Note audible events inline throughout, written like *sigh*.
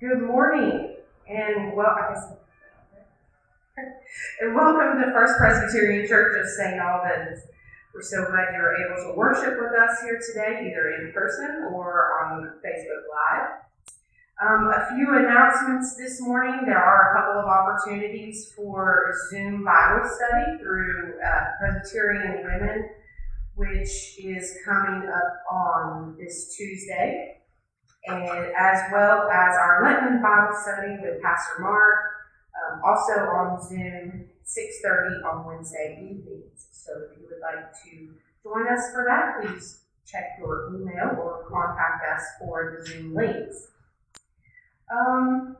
Good morning, and guess, and welcome to First Presbyterian Church of St. Albans. We're so glad you were able to worship with us here today, either in person or on Facebook Live. Um, a few announcements this morning. There are a couple of opportunities for Zoom Bible study through uh, Presbyterian Women, which is coming up on this Tuesday and as well as our Lenten Bible study with Pastor Mark, um, also on Zoom, 6.30 on Wednesday evenings. So if you would like to join us for that, please check your email or contact us for the Zoom links. Um,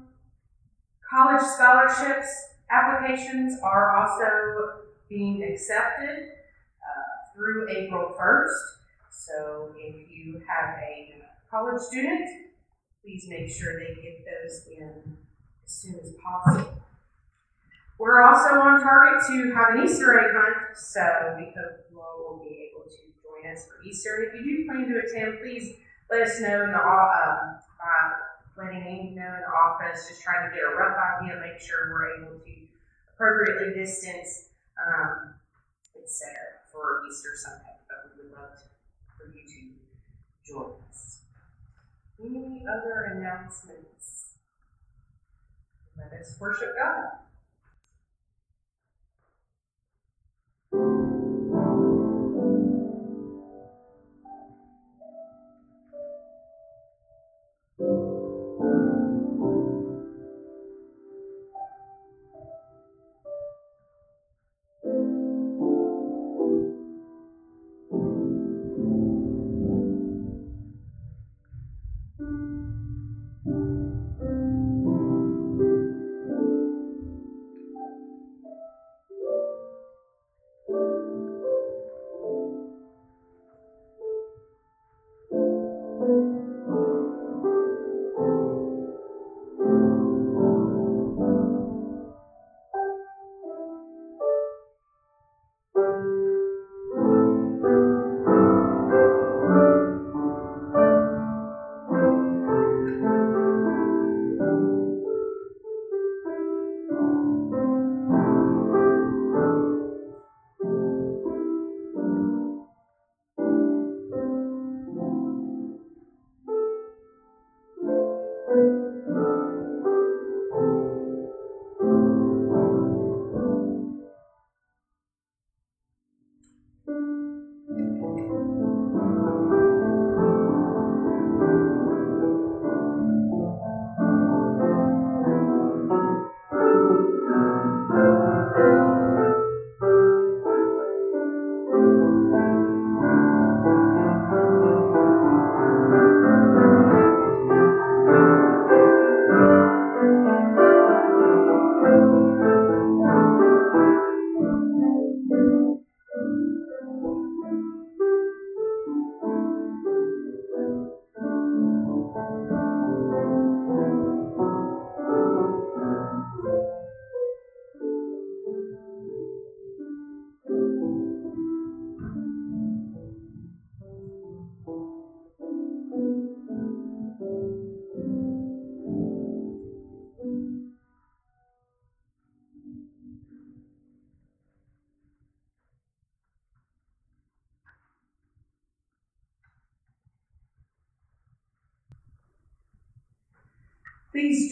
college scholarships applications are also being accepted uh, through April 1st. So if you have a college student, please make sure they get those in as soon as possible. We're also on target to have an Easter egg hunt, so we hope you all will be able to join us for Easter. If you do plan to attend, please let us know in the um, by letting me know in the office. Just trying to get a rough idea, make sure we're able to appropriately distance, um, etc. for Easter Sunday. But we would love to, for you to join us. Any other announcements? Let us worship God.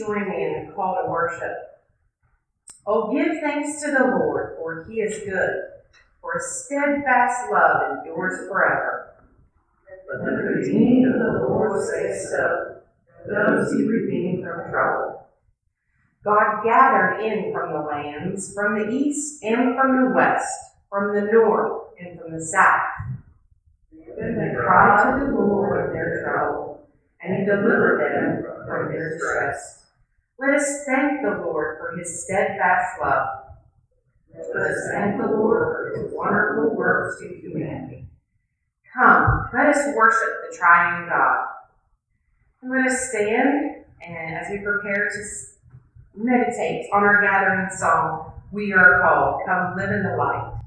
Join me in the call to worship. Oh, give thanks to the Lord, for he is good, for his steadfast love endures forever. Let the redeemed of the Lord say so, those he redeemed from trouble. God gathered in from the lands, from the east and from the west, from the north and from the south. Then they cried to the Lord in their trouble, and he delivered them from their distress. Let us thank the Lord for his steadfast love. Let us thank the Lord for his wonderful works to humanity. Come, let us worship the triune God. And let us stand, and as we prepare to meditate on our gathering song, we are called, Come Live in the Light.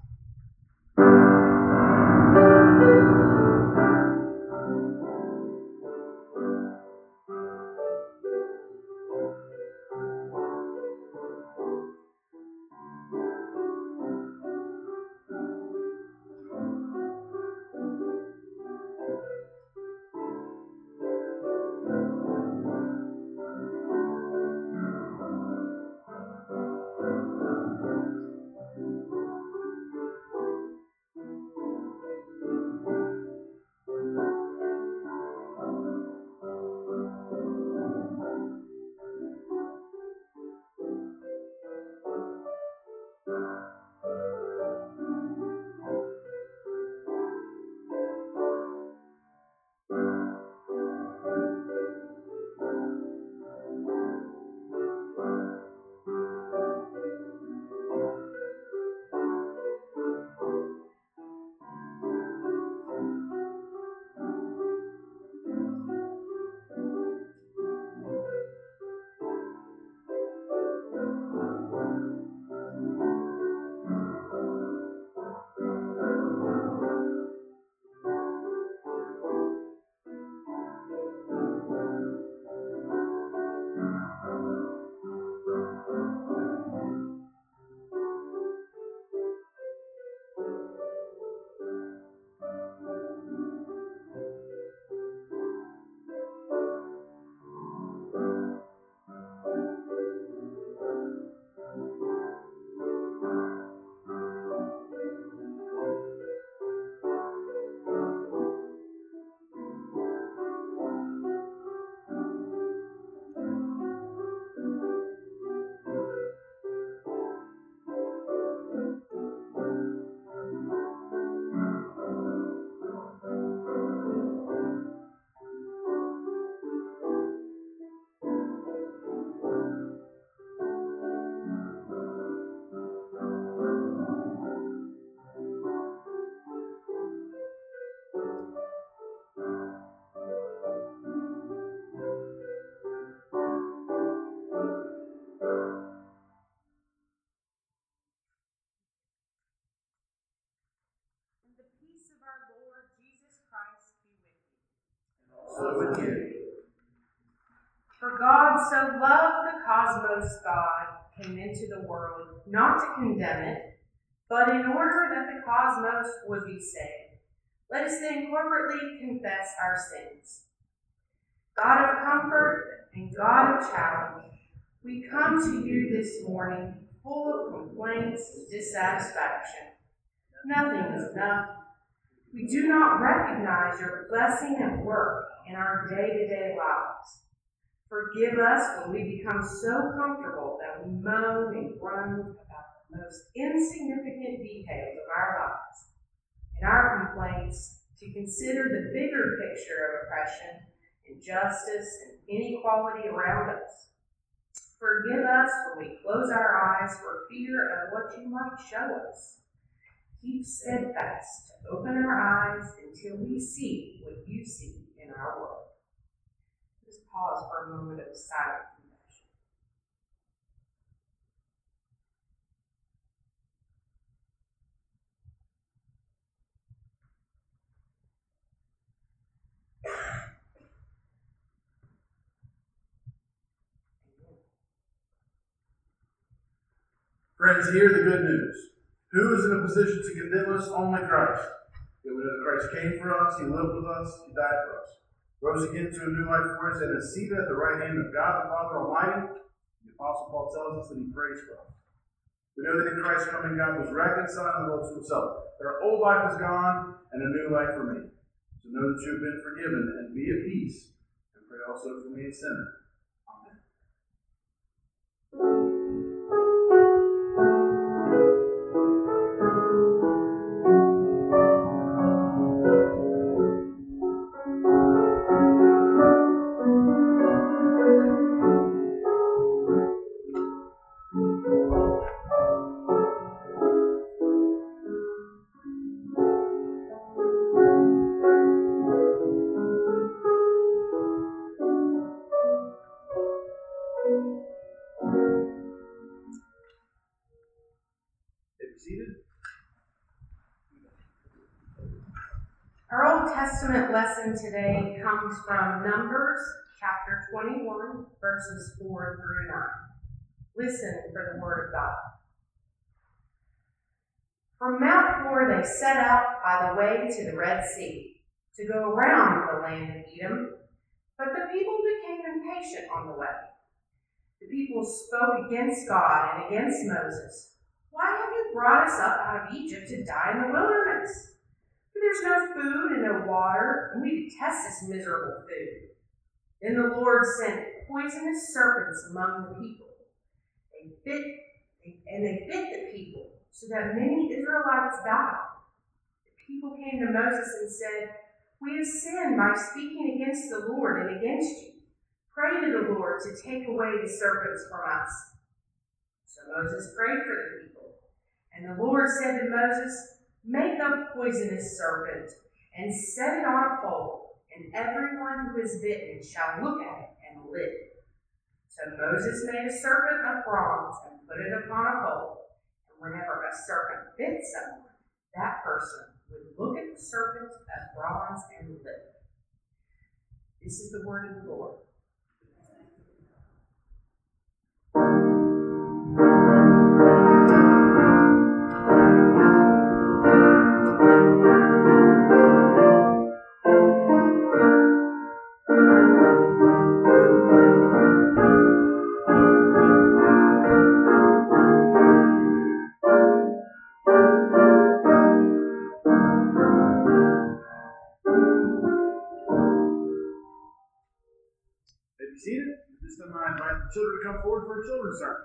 With you. For God so loved the cosmos, God came into the world, not to condemn it, but in order that the cosmos would be saved. Let us then corporately confess our sins. God of comfort and God of challenge, we come to you this morning full of complaints and dissatisfaction. Nothing is enough. We do not recognize your blessing and work in our day to day lives. Forgive us when we become so comfortable that we moan and groan about the most insignificant details of our lives and our complaints to consider the bigger picture of oppression, injustice, and inequality around us. Forgive us when we close our eyes for fear of what you might show us. Keep steadfast open our eyes until we see what you see in our world Just pause for a moment of confession. Friends, hear the good news. Who is in a position to condemn us? Only Christ. Yet we know that Christ came for us, He lived with us, He died for us rose again to a new life for us, and is seated at the right hand of God the Father Almighty. The Apostle Paul tells us that he prays for us. We know that in Christ coming, God was reconciling the world to himself. That our old life is gone, and a new life for me. So know that you've been forgiven, and be at peace. And pray also for me, a sinner. Comes from Numbers chapter 21, verses 4 through 9. Listen for the word of God. From Mount Hor they set out by the way to the Red Sea to go around the land of Edom, but the people became impatient on the way. The people spoke against God and against Moses. Why have you brought us up out of Egypt to die in the wilderness? Food and no water, and we detest this miserable food. Then the Lord sent poisonous serpents among the people. They bit, and they bit the people, so that many Israelites died. The people came to Moses and said, We have sinned by speaking against the Lord and against you. Pray to the Lord to take away the serpents from us. So Moses prayed for the people. And the Lord said to Moses, Make a poisonous serpent and set it on a pole, and everyone who is bitten shall look at it and live. So Moses made a serpent of bronze and put it upon a pole. And whenever a serpent bit someone, that person would look at the serpent of bronze and live. This is the word of the Lord. Children to come forward for a children's sermon.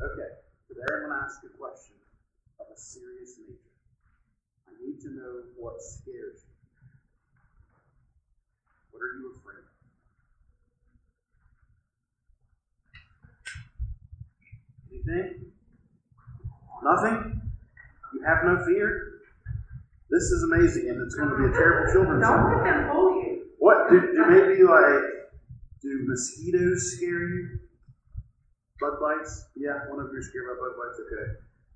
Okay, today I'm going to ask a question of a serious nature. I need to know what scares you. What are you afraid of? Anything? Nothing? You have no fear? This is amazing, and it's going to be a terrible children's Don't let them fool you. What? Do, do maybe like, do mosquitoes scare you? Bug bites? Yeah, one of you are scared about bug bites? Okay.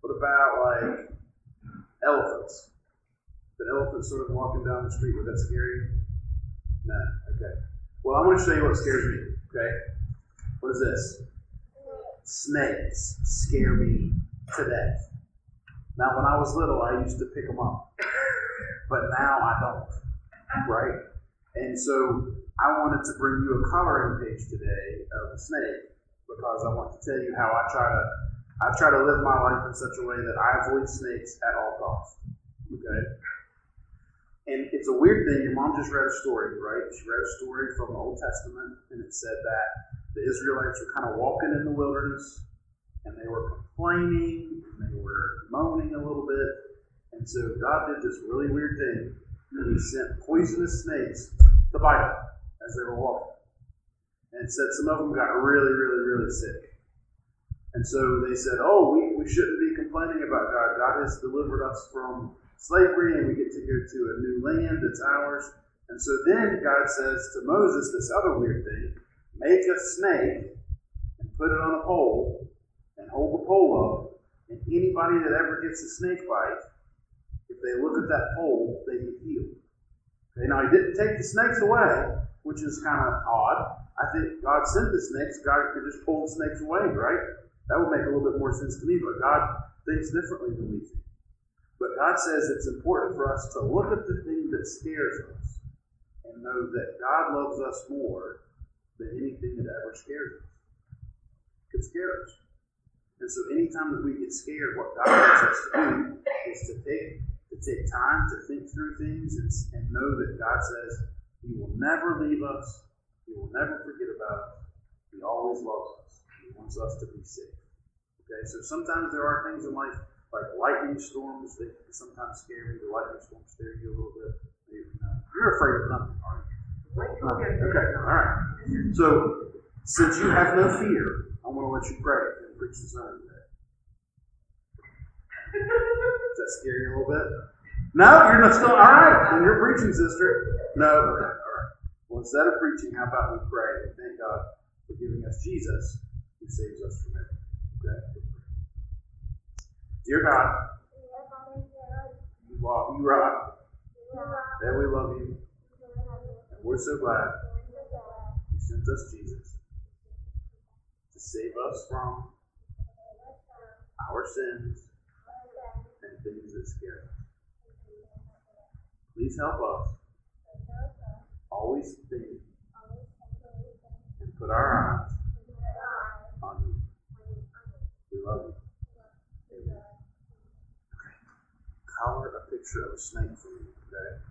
What about like elephants? An elephant sort of walking down the street, would that scare you? No. Okay. Well, I'm going to show you what scares me. Okay. What is this? Snakes scare me to death. Now, when I was little, I used to pick them up, but now I don't. Right? And so I wanted to bring you a coloring page today of a snake because I want to tell you how I try to I try to live my life in such a way that I avoid snakes at all costs. Okay? And it's a weird thing. Your mom just read a story, right? She read a story from the Old Testament, and it said that the Israelites were kind of walking in the wilderness, and they were complaining, and they were moaning a little bit. And so God did this really weird thing, He sent poisonous snakes to bite them as they were walking. And said some of them got really, really, really sick. And so they said, Oh, we, we shouldn't be complaining about God. God has delivered us from slavery and we get to go to a new land that's ours. And so then God says to Moses this other weird thing make a snake and put it on a pole hold the pole up. And anybody that ever gets a snake bite, if they look at that pole, they get healed. Okay, now he didn't take the snakes away, which is kind of odd. I think God sent the snakes. God could just pull the snakes away, right? That would make a little bit more sense to me, but God thinks differently than we think. But God says it's important for us to look at the thing that scares us and know that God loves us more than anything that ever scares us. It could scare us. And so anytime that we get scared, what God wants us to do is to take to take time to think through things and, and know that God says He will never leave us, He will never forget about us, He always loves us He wants us to be safe. Okay, so sometimes there are things in life like lightning storms that can sometimes scare me. The lightning storms scare you a little bit. You're uh, afraid of nothing, aren't you? Okay, all right. So, since you have no fear, I want to let you pray and preach the sermon. Does that scare you a little bit? No, you're not still all right. Then you're preaching, sister. No, okay, all right. Well, instead of preaching, how about we pray and thank God for giving us Jesus who saves us from everything. Okay? Dear God, you are you rock. We love you. And we're so glad you sent us Jesus to save us from our sins and things that scare us. Please help us always think and put our eyes on you. We love you. Amen. Okay. Color a picture of a snake for me, okay?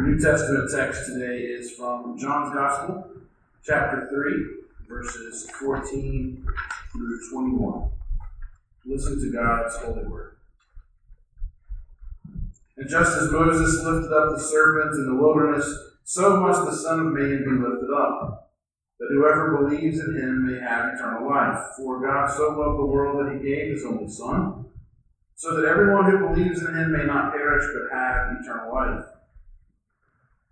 Our New Testament text today is from John's Gospel, chapter 3, verses 14 through 21. Listen to God's holy word. And just as Moses lifted up the serpent in the wilderness, so must the Son of Man be lifted up, that whoever believes in him may have eternal life. For God so loved the world that he gave his only Son, so that everyone who believes in him may not perish but have eternal life.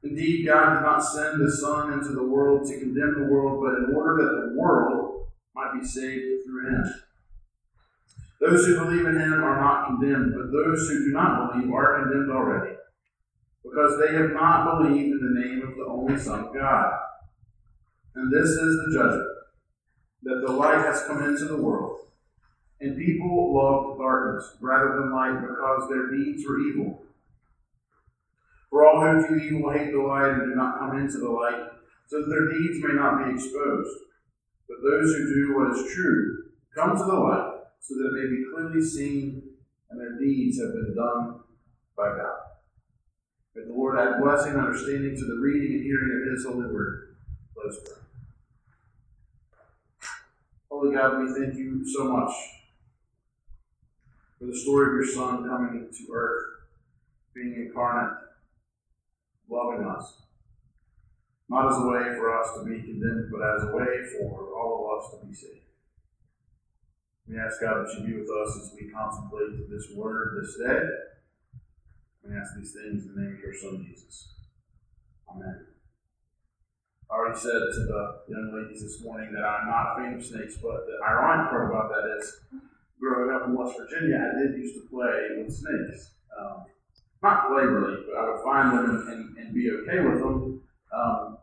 Indeed, God did not send the Son into the world to condemn the world, but in order that the world might be saved through him. Those who believe in him are not condemned, but those who do not believe are condemned already, because they have not believed in the name of the only Son of God. And this is the judgment that the light has come into the world, and people loved darkness rather than light because their deeds were evil. For all who do evil hate the light and do not come into the light, so that their deeds may not be exposed. But those who do what is true come to the light, so that it may be clearly seen and their deeds have been done by God. May the Lord add blessing and understanding to the reading and hearing of His holy word. Let us pray. Holy God, we thank you so much for the story of your Son coming to earth, being incarnate loving us. Not as a way for us to be condemned, but as a way for all of us to be saved. We ask God that you be with us as we contemplate this word this day. We ask these things in the name of your Son, Jesus. Amen. I already said to the young ladies this morning that I'm not a fan of snakes, but the ironic part about that is growing up in West Virginia, I did used to play with snakes. Um, not really, but I would find them and, and, and be okay with them. Um,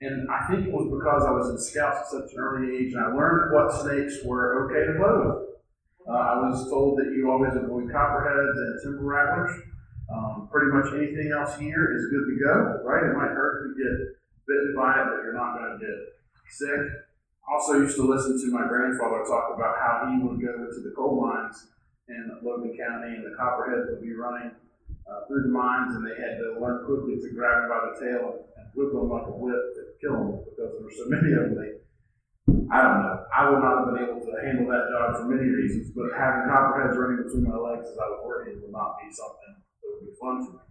and I think it was because I was in scouts at such an early age and I learned what snakes were okay to play with. Uh, I was told that you always avoid copperheads and timber rattlers. Um, pretty much anything else here is good to go, right? It might hurt if you get bitten by it, but you're not going to get sick. Also, used to listen to my grandfather talk about how he would go to the coal mines in Logan County and the copperheads would be running uh, through the mines, and they had to learn quickly to grab him by the tail and, whip him like a whip to kill him because there were so *laughs* many of them. They, I don't know. I would not have been able to handle that job for many reasons, but having copperheads running between my legs as I was working would not be something that would be fun for me.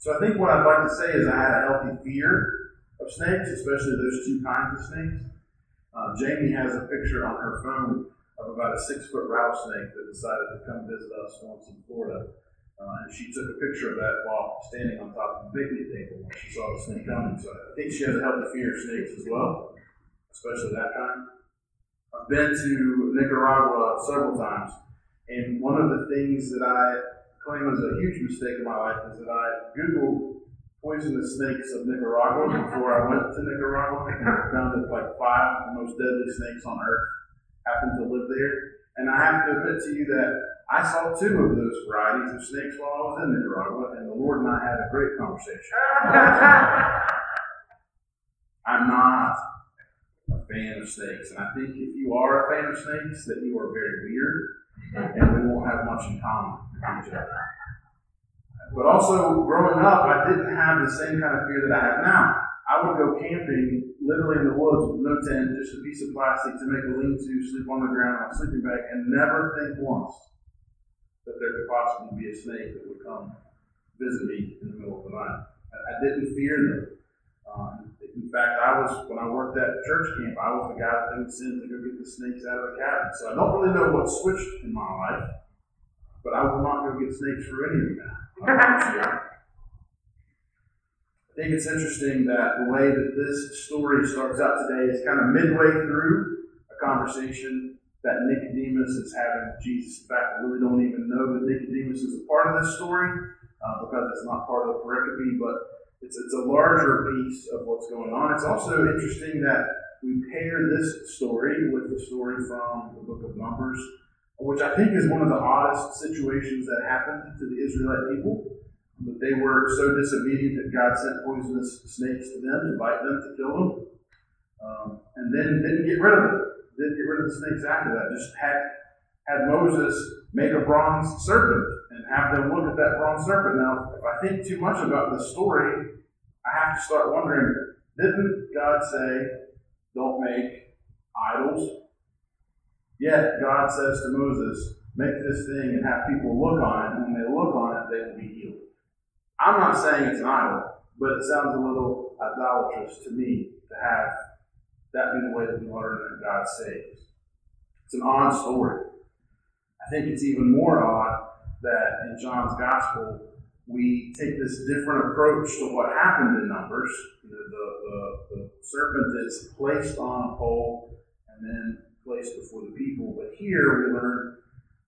So I think what I'd like to say is I had a healthy fear of snakes, especially those two kinds of snakes. Uh, Jamie has a picture on her phone of about a six foot rattlesnake that decided to come visit us once in Florida. Uh, and she took a picture of that while standing on top of the picnic table when she saw the snake coming. So I think she has a healthy fear of snakes as well, especially that kind. I've been to Nicaragua several times, and one of the things that I claim was a huge mistake in my life is that I Googled poisonous snakes of Nicaragua before I went to Nicaragua, and I found that like five of the most deadly snakes on earth happen to live there. And I have to admit to you that I saw two of those varieties of snakes while I was in Nicaragua, and the Lord and I had a great conversation. *laughs* I'm not a fan of snakes. And I think if you are a fan of snakes, that you are very weird, and we won't have much in common with each other. But also, growing up, I didn't have the same kind of fear that I have now. I would go camping literally in the woods with no tent, just a piece of plastic to make a lean to, sleep on the ground on a sleeping bag, and never think once that there could possibly be a snake that would come visit me in the middle of the night. I, didn't fear them. Um, in fact, I was when I worked at church camp, I was the guy that would send to go get the snakes out of the cabin. So I don't really know what switched in my life, but I will not go get snakes for any of. *laughs* I think it's interesting that the way that this story starts out today is kind of midway through a conversation that Nicodemus is having with Jesus. In fact, I really don't even know that Nicodemus is a part of this story uh, because it's not part of the pericope, but it's, it's a larger piece of what's going on. It's also interesting that we pair this story with the story from the book of Numbers, which I think is one of the oddest situations that happened to the Israelite people. But they were so disobedient that God sent poisonous snakes to them to bite them, to kill them. Um, and then didn't get rid of them. Didn't get rid of the snakes after that. Just had, had Moses make a bronze serpent and have them look at that bronze serpent. Now, if I think too much about this story, I have to start wondering didn't God say, don't make idols? Yet God says to Moses, make this thing and have people look on it, and when they look on it, they will be healed. I'm not saying it's an idol, but it sounds a little idolatrous to me to have that be the way that we learn that God saves. It's an odd story. I think it's even more odd that in John's Gospel, we take this different approach to what happened in Numbers. The, the, the, the serpent is placed on a pole and then placed before the people. But here we learn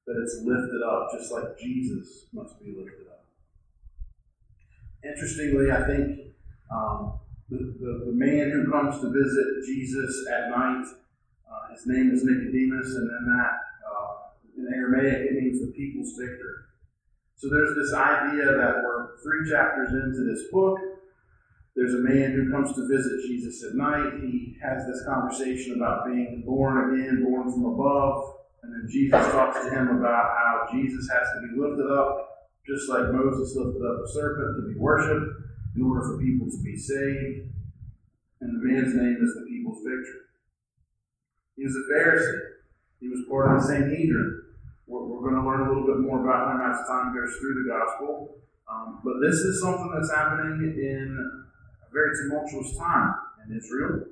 that it's lifted up, just like Jesus must be lifted up. Interestingly, I think um, the, the, the, man who comes to visit Jesus at night, uh, his name is Nicodemus, and then that uh, in Aramaic it means the people's victor. So there's this idea that we're three chapters into this book. There's a man who comes to visit Jesus at night. He has this conversation about being born again, born from above. And then Jesus talks to him about how Jesus has to be lifted up just like Moses lifted up a serpent to be worshipped in order for people to be saved. And the man's name is the people's victory. He was a Pharisee. He was part of the Sanhedrin. We're, we're going to learn a little bit more about him as time goes through the gospel. Um, but this is something that's happening in a very tumultuous time in Israel.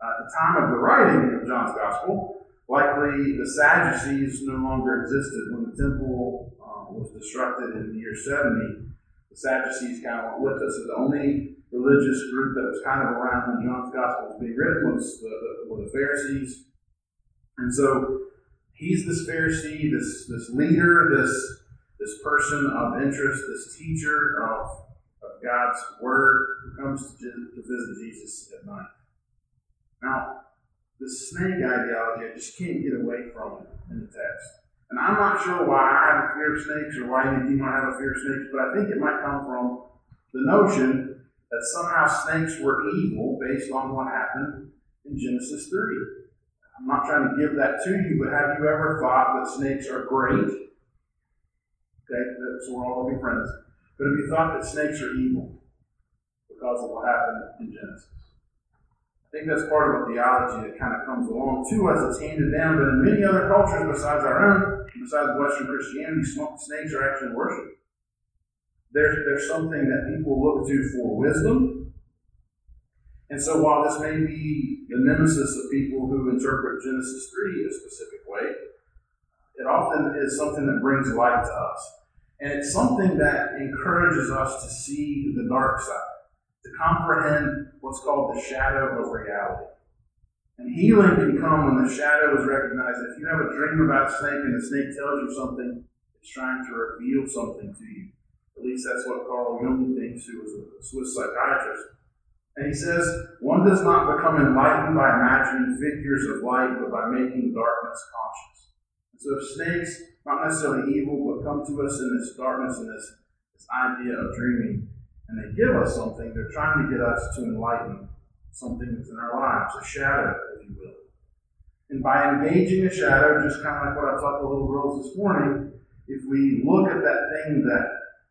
At the time of the writing of John's gospel, likely the Sadducees no longer existed when the temple was disrupted in the year 70, the Sadducees kind of went with us. So the only religious group that was kind of around when John's gospel was being written was the, the, were the Pharisees. And so he's this Pharisee, this, this leader, this, this person of interest, this teacher of, of God's word who comes to, to visit Jesus at night. Now, the snake ideology, I just can't get away from it in the text. And I'm not sure why I have a fear of snakes or why any of you might have a fear of snakes, but I think it might come from the notion that somehow snakes were evil based on what happened in Genesis 3. I'm not trying to give that to you, but have you ever thought that snakes are great? Okay, so we're all going to be friends. But have you thought that snakes are evil because of what happened in Genesis? I think that's part of a theology that kind of comes along too as it's handed down. But in many other cultures besides our own, besides Western Christianity, snakes are actually worshipped. There's, there's something that people look to for wisdom. And so while this may be the nemesis of people who interpret Genesis 3 a specific way, it often is something that brings light to us. And it's something that encourages us to see the dark side to comprehend what's called the shadow of reality. And healing can come when the shadow is recognized. If you have a dream about a snake and the snake tells you something, it's trying to reveal something to you. At least that's what Carl Jung thinks, who was a Swiss psychiatrist. And he says, one does not become enlightened by imagining figures of light, but by making darkness conscious. And so if snakes, not necessarily evil, but come to us in this darkness and this, this idea of dreaming, and they give us something, they're trying to get us to enlighten something that's in our lives, a shadow, if you will. And by engaging a shadow, just kind of like what I taught the little girls this morning, if we look at that thing that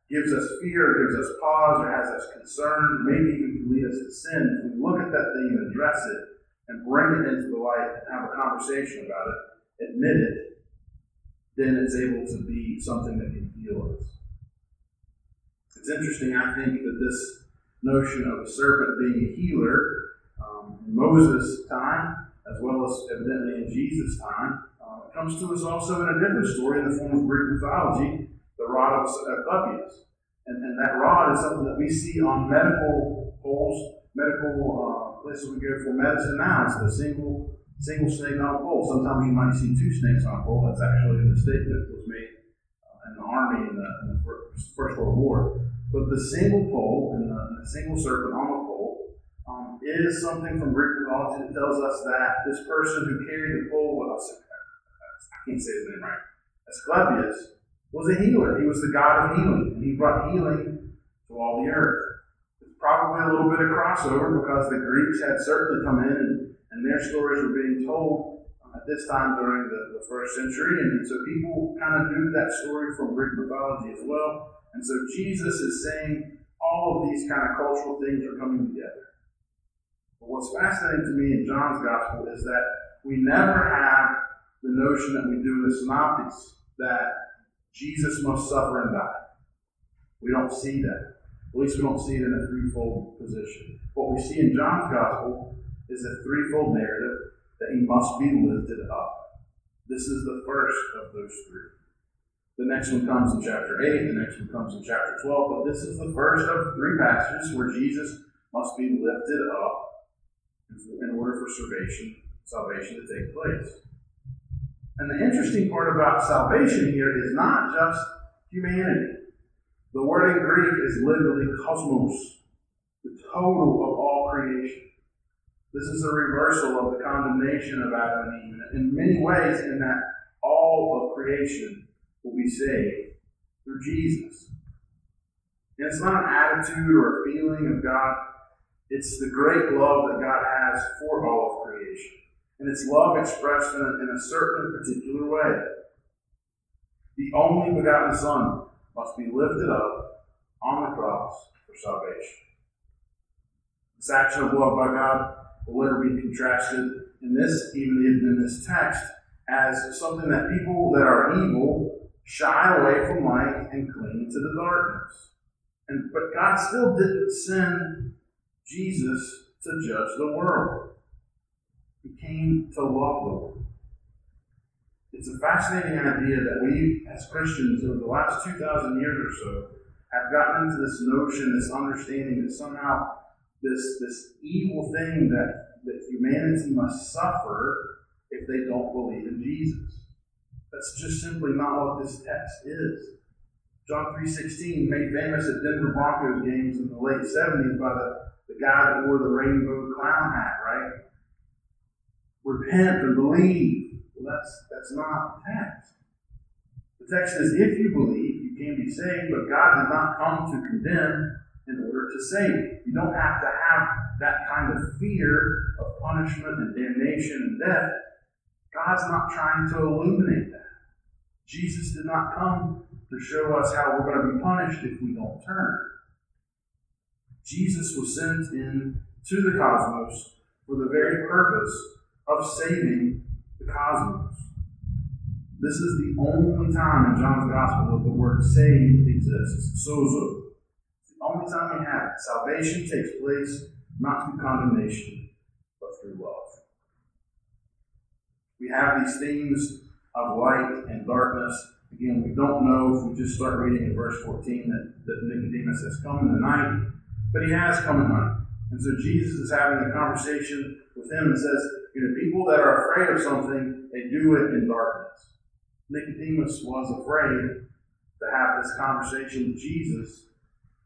gives us fear, gives us pause, or has us concerned, maybe even can lead us to sin, if we look at that thing and address it and bring it into the light and have a conversation about it, admit it, then it's able to be something that can heal us. It's interesting, I think, that this notion of a serpent being a healer um, in Moses' time as well as evidently in Jesus' time. Uh, comes to us also in a different story in the form of Greek mythology, the rod of Asclepius. And, and that rod is something that we see on medical poles, medical uh, places we go for medicine now. It's the single single snake on a pole. Sometimes you might see two snakes on a pole. That's actually a mistake that was made uh, in the army in the, in the, First World War. But the single pole and the, single serpent on the pole um, is something from Greek mythology that tells us that this person who carried the pole us, I can't say his name right, Asclepius, was a healer. He was the god of healing, and he brought healing to all the earth. It's probably a little bit of crossover because the Greeks had certainly come in and, and their stories were being told at this time during the, the first century, and so people kind of knew that story from Greek mythology as well. And so Jesus is saying all of these kind of cultural things are coming together. But what's fascinating to me in John's gospel is that we never have the notion that we do in the synoptics that Jesus must suffer and die. We don't see that. At least we don't see it in a threefold position. What we see in John's gospel is a threefold narrative that he must be lifted up. This is the first of those three. The next one comes in chapter 8, the next one comes in chapter 12, but this is the first of three passages where Jesus must be lifted up in order for salvation, salvation to take place. And the interesting part about salvation here is not just humanity. The word in Greek is literally cosmos, the total of all creation. This is a reversal of the condemnation of Adam and Eve in many ways, in that all of creation will be saved through Jesus. And it's not an attitude or a feeling of God it's the great love that God has for all of creation. And it's love expressed in a, in a certain particular way. The only begotten Son must be lifted up on the cross for salvation. This action of love by God will later be contrasted in this, even in this text, as something that people that are evil shy away from light and cling to the darkness. And but God still didn't send Jesus to judge the world. He came to love the world. It's a fascinating idea that we, as Christians, over the last 2,000 years or so, have gotten into this notion, this understanding that somehow this, this evil thing that, that humanity must suffer if they don't believe in Jesus. That's just simply not what this text is. John 3.16, made famous at Denver Broncos games in the late 70s by the the guy that wore the rainbow clown hat, right? Repent and believe. Well, that's that's not the text. The text says, if you believe, you can be saved, but God did not come to condemn in order to save. You don't have to have that kind of fear of punishment and damnation and death. God's not trying to illuminate. Jesus did not come to show us how we're going to be punished if we don't turn. Jesus was sent in to the cosmos for the very purpose of saving the cosmos. This is the only time in John's Gospel that the word save exists. Sozo. It's the only time we have it. Salvation takes place not through condemnation, but through love. We have these themes of light and darkness. Again, we don't know if we just start reading in verse 14 that, that Nicodemus has come in the night but he has come in the night. And so Jesus is having a conversation with him and says, you know, people that are afraid of something, they do it in darkness. Nicodemus was afraid to have this conversation with Jesus,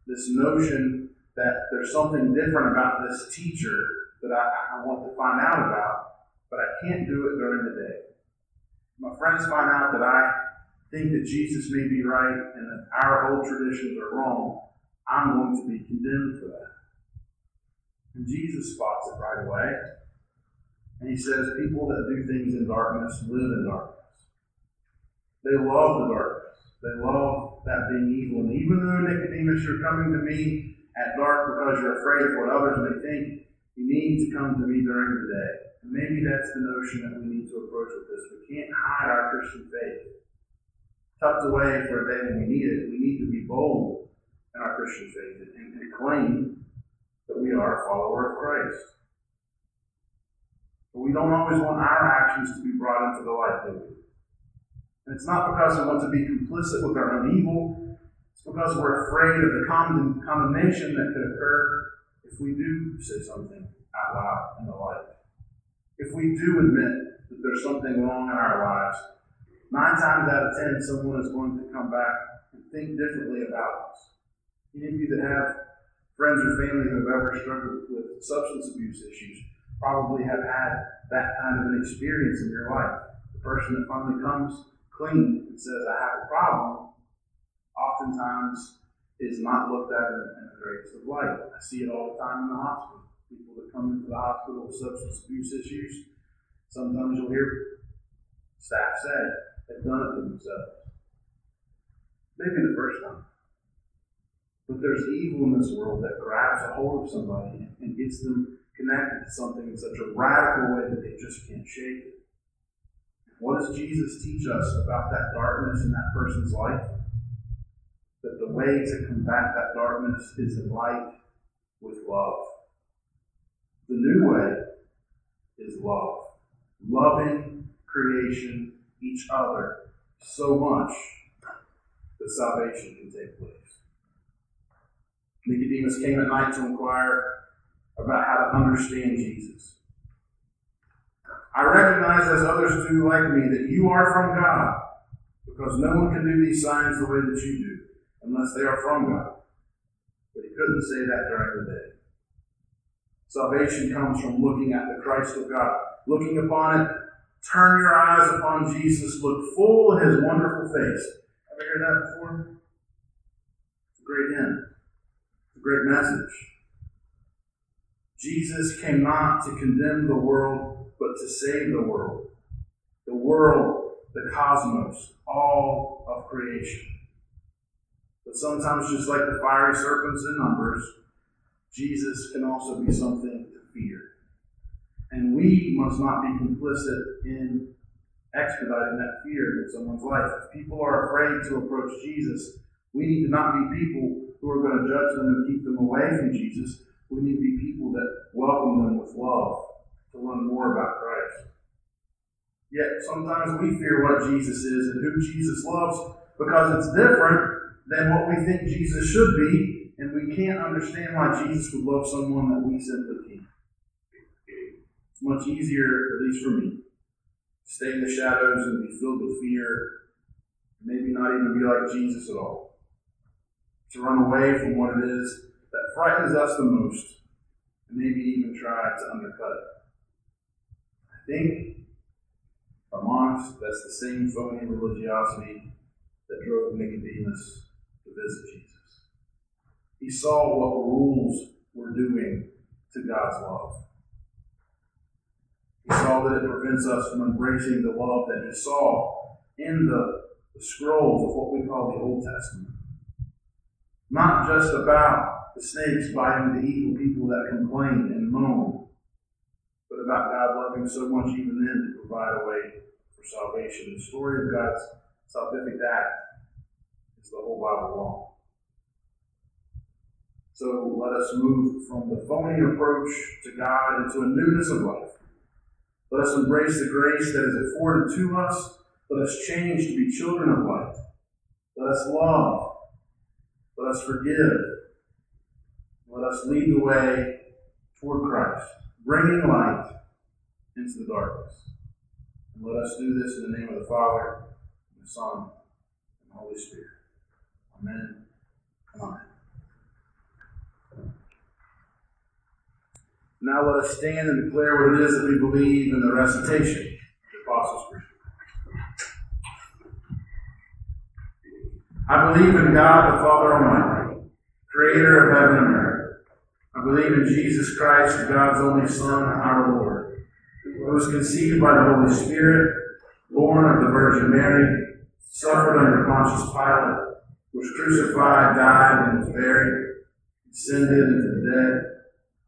this notion that there's something different about this teacher that I, I want to find out about, but I can't do it during the day. My friends find out that I think that Jesus may be right and that our old traditions are wrong. I'm going to be condemned for that. And Jesus spots it right away. And he says, People that do things in darkness live in darkness. They love the darkness. They love that being evil. And even though, Nicodemus, you're coming to me at dark because you're afraid of what others may think, you need to come to me during the day. And maybe that's the notion that we need to approach with this. We can't hide our Christian faith tucked away for a day when we need it. We need to be bold in our Christian faith and, and claim that we are a follower of Christ. But we don't always want our actions to be brought into the light, do we? And it's not because we want to be complicit with our own evil. It's because we're afraid of the condemnation that could occur if we do say something out loud in the light. If we do admit that there's something wrong in our lives, nine times out of ten, someone is going to come back and think differently about us. Any of you that have friends or family who have ever struggled with substance abuse issues probably have had that kind of an experience in your life. The person that finally comes clean and says, I have a problem, oftentimes is not looked at in, the greatest of light. I see it all the time in the hospital. People that come into the hospital with substance abuse issues, sometimes you'll hear staff say they've done it to themselves. Maybe the first time. But there's evil in this world that grabs a hold of somebody and gets them connected to something in such a radical way that they just can't shake it. What does Jesus teach us about that darkness in that person's life? That the way to combat that darkness is in light with love. The new way is love. Loving creation, each other, so much that salvation can take place. Nicodemus came at night to inquire about how to understand Jesus. I recognize, as others do like me, that you are from God, because no one can do these signs the way that you do, unless they are from God. But he couldn't say that during the day. Salvation comes from looking at the Christ of God, looking upon it. Turn your eyes upon Jesus, look full in his wonderful face. Have you heard that before? It's a great. It's a great message. Jesus came not to condemn the world, but to save the world. The world, the cosmos, all of creation. But sometimes, just like the fiery serpents in Numbers, Jesus can also be something to fear. And we must not be complicit in expediting that fear in someone's life. If people are afraid to approach Jesus, we need to not be people who are going to judge them and keep them away from Jesus. We need to be people that welcome them with love to learn more about Christ. Yet sometimes we fear what Jesus is and who Jesus loves because it's different than what we think Jesus should be, and we can't understand why Jesus would love someone that we simply can't. It's much easier, at least for me, to stay in the shadows and be filled with fear, and maybe not even be like Jesus at all. To run away from what it is that frightens us the most, and maybe even try to undercut it I think, if I'm honest, that's the same phony religiosity that drove Nicodemus to visit Jesus. He saw what rules were doing to God's love. He saw that it prevents us from embracing the love that he saw in the, the scrolls of what we call the Old Testament. Not just about the snakes biting the evil people that complain and moan, but about God loving so much even then to provide a way for salvation. The story of God's salvific act is the whole Bible long. So let us move from the phony approach to God into a newness of life. Let us embrace the grace that is afforded to us. Let us change to be children of light. Let us love. Let us forgive. Let us lead the way toward Christ bringing light into the darkness. And let us do this in the name of the Father, and the Son, and the Holy Spirit. Amen. Amen. Now let us stand and declare what it is that we believe in the recitation of the Apostles' Creed. I believe in God the Father Almighty, creator of heaven and earth. I believe in Jesus Christ, God's only Son, our Lord who was conceived by the Holy Spirit, born of the Virgin Mary, suffered under Pontius Pilate, was crucified, died, and was buried, descended into the dead.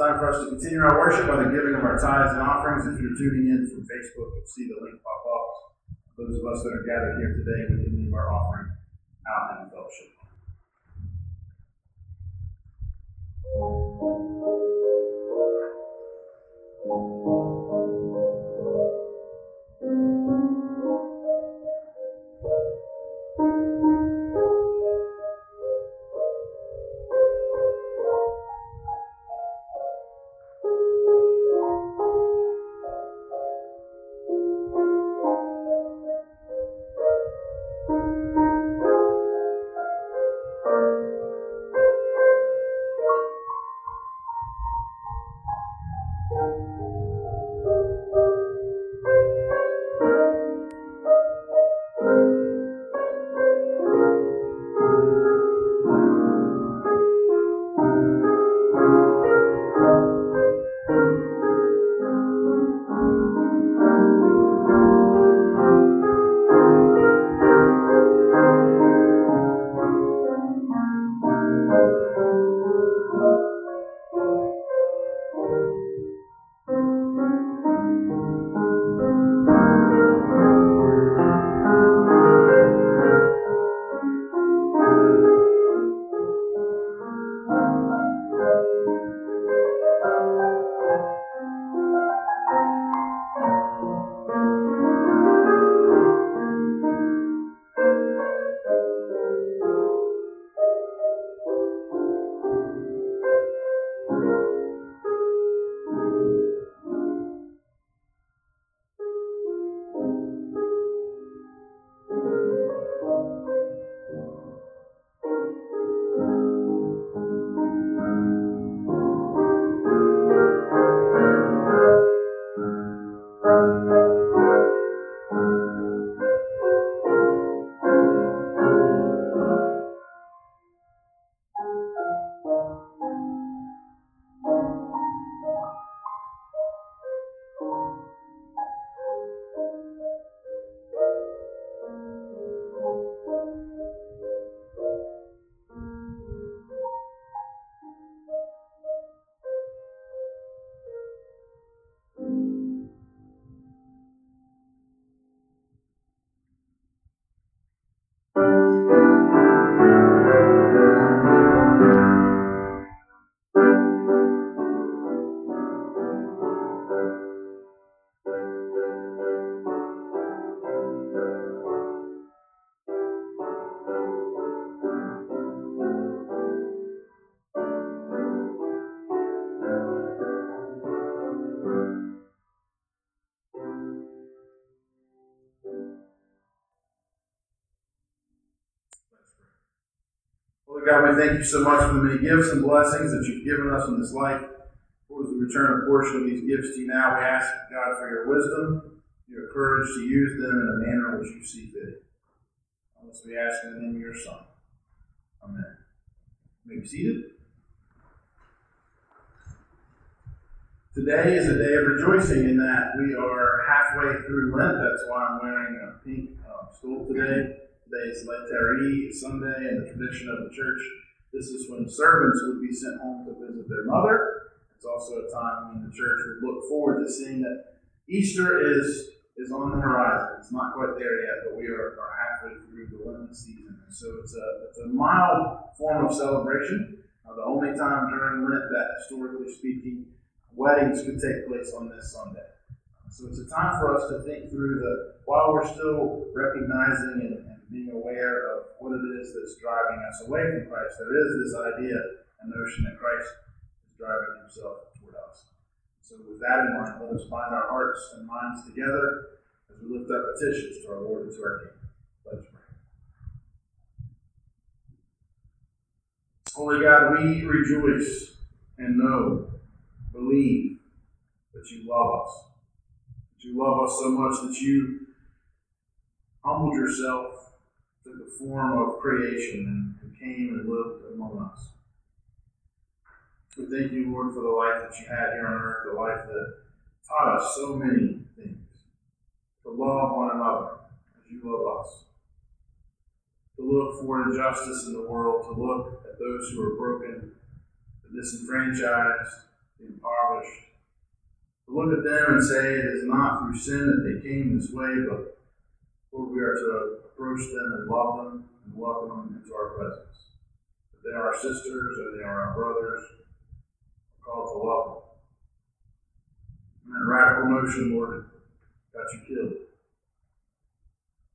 Time for us to continue our worship by the giving of our tithes and offerings. If you're tuning in from Facebook, you'll see the link pop up. Those of us that are gathered here today, we can leave our offering out in fellowship. Lord God, we thank you so much for the many gifts and blessings that you've given us in this life. Lord, as we return a portion of these gifts to you now, we ask, God, for your wisdom, your courage to use them in a manner which you see fit. Unless we ask in the name of your Son. Amen. You may be seated. Today is a day of rejoicing in that we are halfway through Lent. That's why I'm wearing a pink uh, stole today. Today is Laetare Sunday in the tradition of the church. This is when servants would be sent home to visit their mother. It's also a time when the church would look forward to seeing that Easter is is on the horizon. It's not quite there yet, but we are, are halfway through the Lenten season. And so it's a, it's a mild form of celebration. Uh, the only time during Lent that, historically speaking, weddings could take place on this Sunday. So it's a time for us to think through the, while we're still recognizing and, and being aware of what it is that's driving us away from Christ, there is this idea and notion that Christ is driving himself toward us. So with that in mind, let us bind our hearts and minds together as we lift up petitions to our Lord and to our King. Let us pray. Holy God, we rejoice and know, believe that you love us you love us so much that you humbled yourself, to the form of creation, and came and lived among us. We thank you, Lord, for the life that you had here on earth, the life that taught us so many things. To love one another as you love us. To look for injustice in the world, to look at those who are broken, the disenfranchised, the impoverished. To look at them and say it is not through sin that they came this way, but Lord, we are to approach them and love them and welcome them into our presence. That they are our sisters and they are our brothers, we're called to love them. And that radical notion, Lord, got you killed.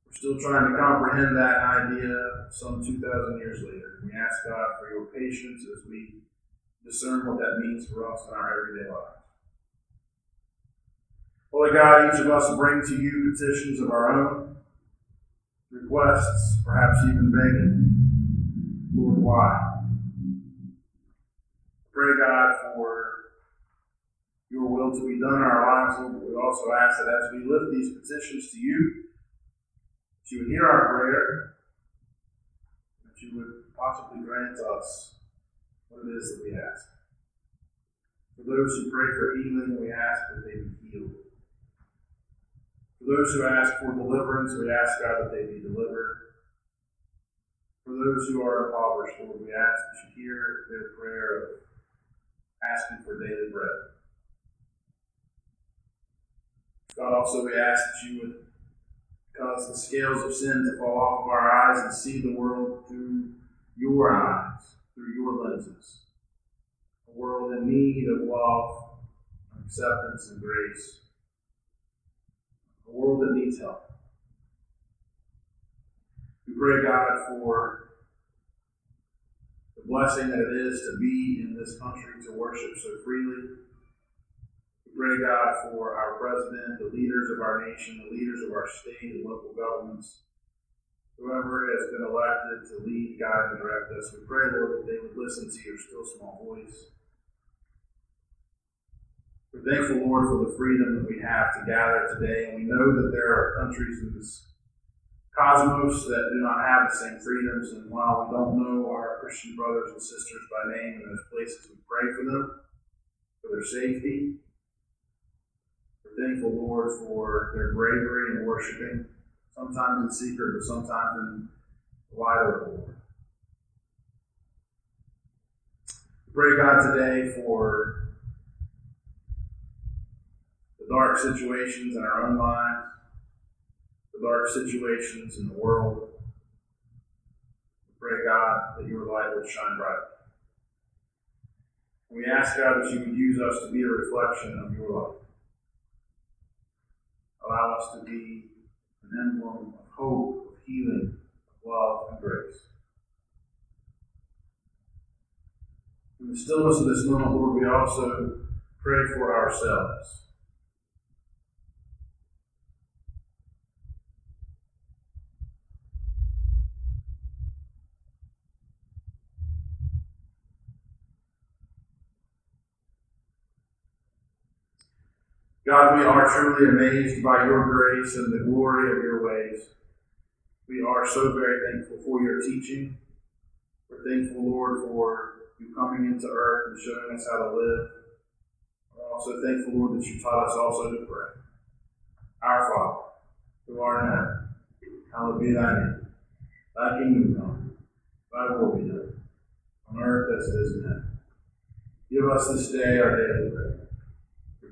We're still trying to comprehend that idea some 2,000 years later. We ask God for your patience as we discern what that means for us in our everyday lives. Holy God, each of us bring to you petitions of our own, requests, perhaps even begging. Lord, why? Pray, God, for your will to be done in our lives, Lord, but we also ask that as we lift these petitions to you, that you would hear our prayer, that you would possibly grant us what it is that we ask. For those who pray for healing, we ask that they be healed. For those who ask for deliverance, we ask, God, that they be delivered. For those who are impoverished, Lord, we ask that you hear their prayer of asking for daily bread. God, also we ask that you would cause the scales of sin to fall off of our eyes and see the world through your eyes, through your lenses. A world in need of love, acceptance, and grace. World that needs help. We pray, God, for the blessing that it is to be in this country to worship so freely We pray, God, for our president, the leaders of our nation, the leaders of our state and local governments, whoever has been elected to lead, guide, and direct us. We pray, Lord, that they would listen to your still small voice. We're thankful, Lord, for the freedom that we have to gather today, and we know that there are countries in this cosmos that do not have the same freedoms, and while we don't know our Christian brothers and sisters by name in those places, we pray for them, for their safety, thankful, Lord, for their bravery in worshiping, sometimes in secret, but sometimes in the light of the Lord. Pray, God, today for the dark situations in our own lives, the dark situations in the world. We Pray, God, that your light would shine bright. We ask, God, that you would use us to be a reflection of your light. Allow us to be an emblem of hope, of healing, of love, and grace. In the stillness of this moment, Lord, we also pray for ourselves. God, we are truly amazed by your grace and the glory of your ways. We are so very thankful for your teaching. We're thankful, Lord, for you coming into earth and showing us how to live. We're also thankful, Lord, that you taught us also to pray. Our Father, who art in heaven, hallowed be thy name. Thy kingdom come, thy will be done, on earth as it is in heaven. Give us this day our daily bread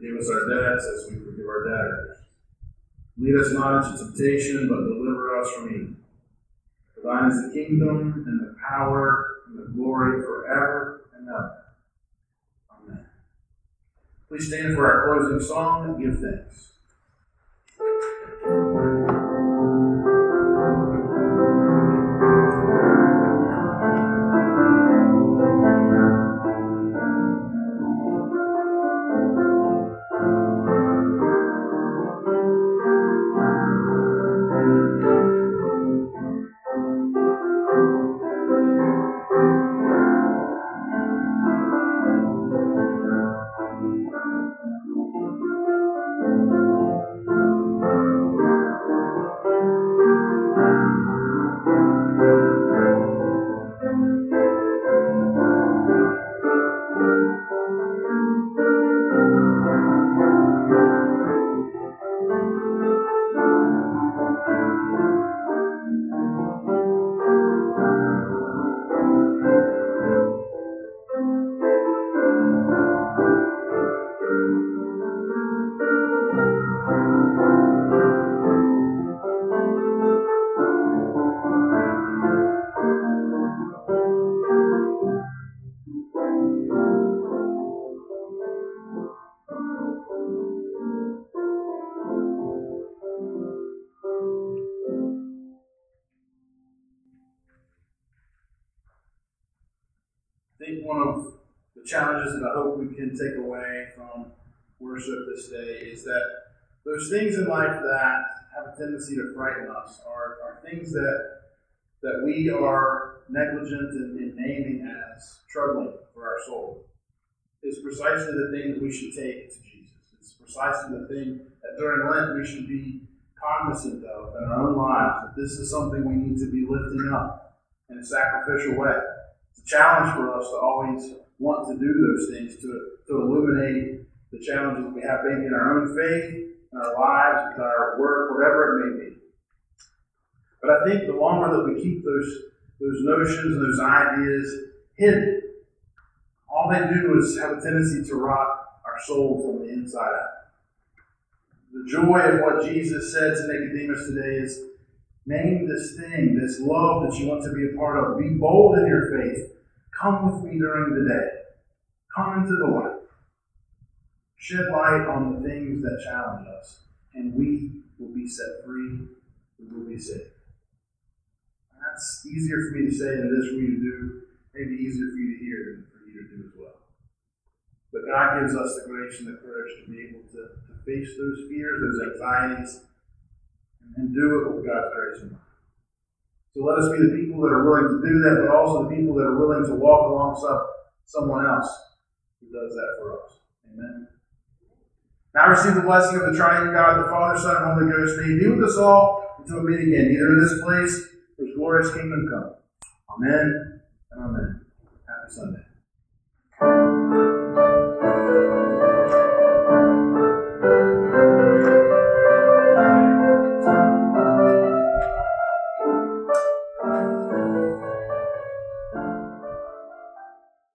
Forgive us our debts as we forgive our debtors. Lead us not into temptation, but deliver us from evil. For thine is the kingdom, and the power, and the glory forever and ever. Amen. Please stand for our closing song and give thanks. Things in life that have a tendency to frighten us are, are things that that we are negligent in, in naming as troubling for our soul. Is precisely the thing that we should take to Jesus. It's precisely the thing that during Lent we should be cognizant of in our own lives that this is something we need to be lifting up in a sacrificial way. It's a challenge for us to always want to do those things, to, to illuminate the challenges we have maybe in our own faith, in our lives, with our work, whatever it may be. But I think the longer that we keep those, those notions, and those ideas hidden, all they do is have a tendency to rot our soul from the inside out. The joy of what Jesus said to Nicodemus today is name this thing, this love that you want to be a part of. Be bold in your faith. Come with me during the day. Come into the light. Shed light on the things that challenge us, and we will be set free. We will be saved. And that's easier for me to say than it is for you to do. Maybe easier for you to hear than for you to do as well. But God gives us the grace and the courage to be able to face those fears, those anxieties, and do it with God's grace and mind. So let us be the people that are willing to do that, but also the people that are willing to walk alongside someone else who does that for us. Amen. Now receive the blessing of the triune God, the Father, Son, and Holy Ghost. May He be with us all until we meet again, either in this place or His glorious kingdom come. Amen and amen. Happy Sunday.